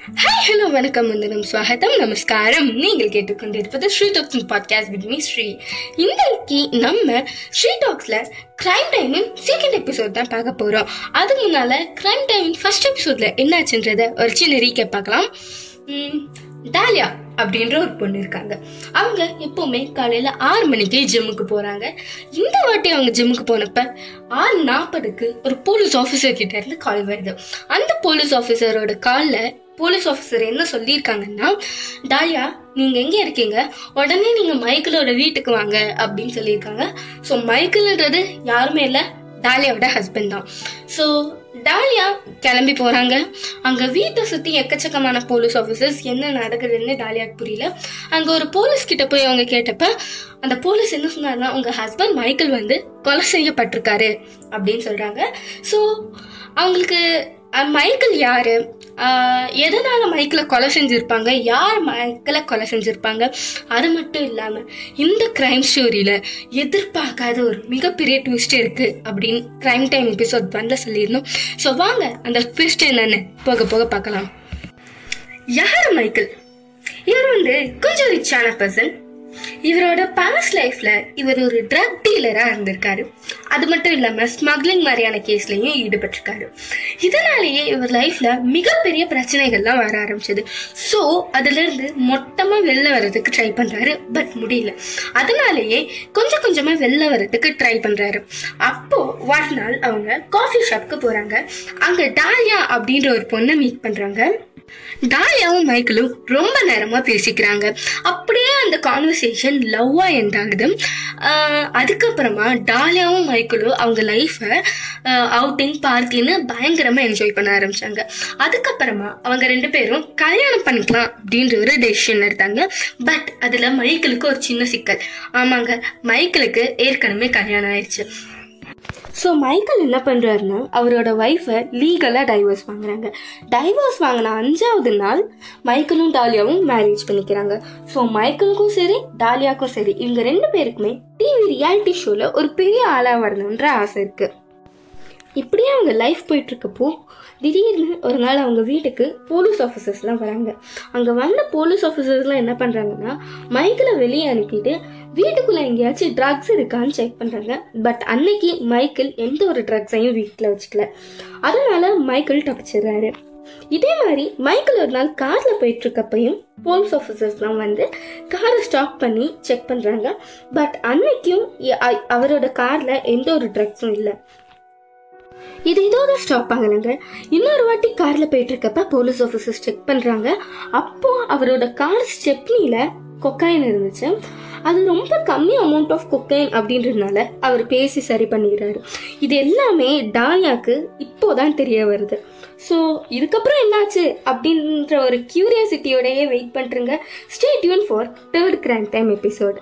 Hi hello வணக்கம் வந்தனம் ஸ்வாகத்தம் நமஸ்காரம். நீங்கள் கேட்டுக்கொண்டிருப்பது Sri talks podcast with me Sri. இன்றைக்கு நம்ம ஸ்ரீ டாக்ஸில் கிரைம் டைமின் செகண்ட் எபிசோட் தான் பார்க்க போகிறோம் அதுக்கு முன்னால் கிரைம் டைமின் ஃபர்ஸ்ட் எபிசோடில் என்னாச்சுன்றத ஒரு சின்ன ரீக்கே பார்க்கலாம். டாலியா அப்படின்ற ஒரு பொண்ணு இருக்காங்க. அவங்க எப்பவுமே காலையில ஆறு மணிக்கே ஜிம்முக்கு போறாங்க. இந்த வாட்டி அவங்க ஜிம்முக்கு போனப்ப ஆறு நாற்பதுக்கு ஒரு போலீஸ் ஆஃபீஸர் கிட்ட இருந்து கால் வருது. அந்த போலீஸ் ஆஃபீஸரோட காலில் போலீஸ் ஆஃபீஸர் என்ன சொல்லியிருக்காங்கன்னா டாலியா நீங்க எங்க இருக்கீங்க? உடனே நீங்க மைக்கிளோட வீட்டுக்கு வாங்க அப்படின்னு சொல்லியிருக்காங்க. ஸோ மைக்கிள்ன்றது யாருமே இல்லை டாலியாவோட ஹஸ்பண்ட் தான். ஸோ டாலியா கிளம்பி போறாங்க. அங்க வீட்டை சுத்தி எக்கச்சக்கமான போலீஸ் ஆஃபீஸர்ஸ் என்ன நடக்குதுன்னு டாலியாக்கு புரியல. அங்க ஒரு போலீஸ் கிட்ட போய் அவங்க கேட்டப்ப அந்த போலீஸ் என்ன சொன்னாருன்னா உங்க ஹஸ்பண்ட் மைக்கேல் வந்து கொலை செய்யப்பட்டிருக்காரு. அப்படின்னு சொல்றாங்க. ஸோ அவங்களுக்கு மைக்கேல் யாரு? எதனால மைக்கிளை கொலை செஞ்சிருப்பாங்க? யார் மைக்கிளை கொலை செஞ்சிருப்பாங்க? அது மட்டும் இல்லாம இந்த கிரைம் ஸ்டோரியில எதிர்பார்க்காத ஒரு மிகப்பெரிய ட்விஸ்ட் இருக்கு அப்படின்னு கிரைம் டைம் எபிசோட் வந்து சொல்லியிருந்தோம். ஸோ வாங்க அந்த ட்விஸ்ட் என்னன்னு போக போக பார்க்கலாம். யார் மைக்கேல்? இவர் வந்து கொஞ்சம் ரிச்சான பர்சன் இவரோட பாஸ்ட் லைஃப்ல இவர் ஒரு ட்ரக் டீலரா இருந்திருக்காரு. அது மட்டும் இல்லாம ஸ்மக்லிங் மாதிரியான கேஸ்லயும் ஈடுபட்டிருக்காரு. இதனாலேயே இவர் லைஃப்ல மிகப்பெரிய பிரச்சனைகள்லாம் வர ஆரம்பிச்சது. ஸோ அதுல இருந்து மொத்தமா வெளில வர்றதுக்கு ட்ரை பண்றாரு பட் முடியல. அதனாலேயே கொஞ்சம் கொஞ்சமா வெளில வர்றதுக்கு ட்ரை பண்றாரு. அப்போ ஒரு நாள் அவங்க காஃபி ஷாப்க்கு போறாங்க. அங்க டாலியா அப்படின்ற ஒரு பொண்ணை மீட் பண்றாங்க. டாலியாவும் மைக்கிளும் ரொம்ப நேரமா பேசிக்கிறாங்க. அப்படியே அந்த கான்வர்சேஷன் லவ்வா எண்ட் ஆகுது அதுக்கப்புறமா டாலியாவும் மைக்கிளும் அவங்க லைஃபை அவுட்டிங் பார்ட்டின்னு பயங்கரமா என்ஜாய் பண்ண ஆரம்பிச்சாங்க. அதுக்கப்புறமா அவங்க ரெண்டு பேரும் கல்யாணம் பண்ணிக்கலாம் அப்படின்ற ஒரு டெசிஷன் எடுத்தாங்க பட் அதுல மைக்கிளுக்கு ஒரு சின்ன சிக்கல். ஆமாங்க மைக்கிளுக்கு ஏற்கனவே கல்யாணம் ஆயிடுச்சு ஸோ மைக்கேல் என்ன பண்ணுறாருன்னா அவரோட ஒய்ஃபை லீகலாக டைவர்ஸ் வாங்குறாங்க. டைவர்ஸ் வாங்கின அஞ்சாவது நாள் மைக்கேலும் டாலியாவும் மேரேஜ் பண்ணிக்கிறாங்க. ஸோ மைக்கேலுக்கும் சரி டாலியாவுக்கும் சரி இவங்க ரெண்டு பேருக்குமே டிவி ரியாலிட்டி ஷோவில் ஒரு பெரிய ஆளாக வரணுன்ற ஆசை இருக்குது இப்படியே அவங்க லைஃப் போயிட்டுருக்கப்போ திடீர்னு ஒரு நாள் அவங்க வீட்டுக்கு போலீஸ் ஆஃபீஸர்ஸ்லாம் வராங்க. அங்கே வந்த போலீஸ் ஆஃபீஸர்ஸ்லாம் என்ன பண்ணுறாங்கன்னா மைக்கில் வெளியே அனுப்பிட்டு வீட்டுக்குள்ளே எங்கேயாச்சும் ட்ரக்ஸ் இருக்கான்னு செக் பண்ணுறாங்க பட் அன்னைக்கு மைக்கேல் எந்த ஒரு ட்ரக்ஸையும் வீட்டில் வச்சுக்கல. அதனால மைக்கேல் தப்பிச்சிடுறாரு. இதே மாதிரி மைக்கேல் ஒரு நாள் காரில் போயிட்டு இருக்கப்பையும் போலீஸ் ஆஃபீஸர்ஸ்லாம் வந்து காரை ஸ்டாப் பண்ணி செக் பண்ணுறாங்க பட் அன்னைக்கும் அவரோட காரில் எந்த ஒரு ட்ரக்ஸும் இல்லை. இது இதோட ஸ்டாப் ஆகலைங்க. இன்னொரு வாட்டி கார்ல போயிட்டு இருக்கப்ப போலீஸ் ஆஃபீஸர்ஸ் செக் பண்றாங்க. அப்போ அவரோட கார் ஸ்டெப்னில கொக்கைன் இருந்துச்சு. அது ரொம்ப கம்மி அமௌண்ட் ஆஃப் கொக்கைன் அப்படின்றதுனால அவர் பேசி சரி பண்ணிடுறாரு. இது எல்லாமே டானியாக்கு இப்போதான் தெரிய வருது. ஸோ இதுக்கப்புறம் என்னாச்சு அப்படின்ற ஒரு கியூரியாசிட்டியோடயே வெயிட் பண்ணுறங்க stay tune for third grand time episode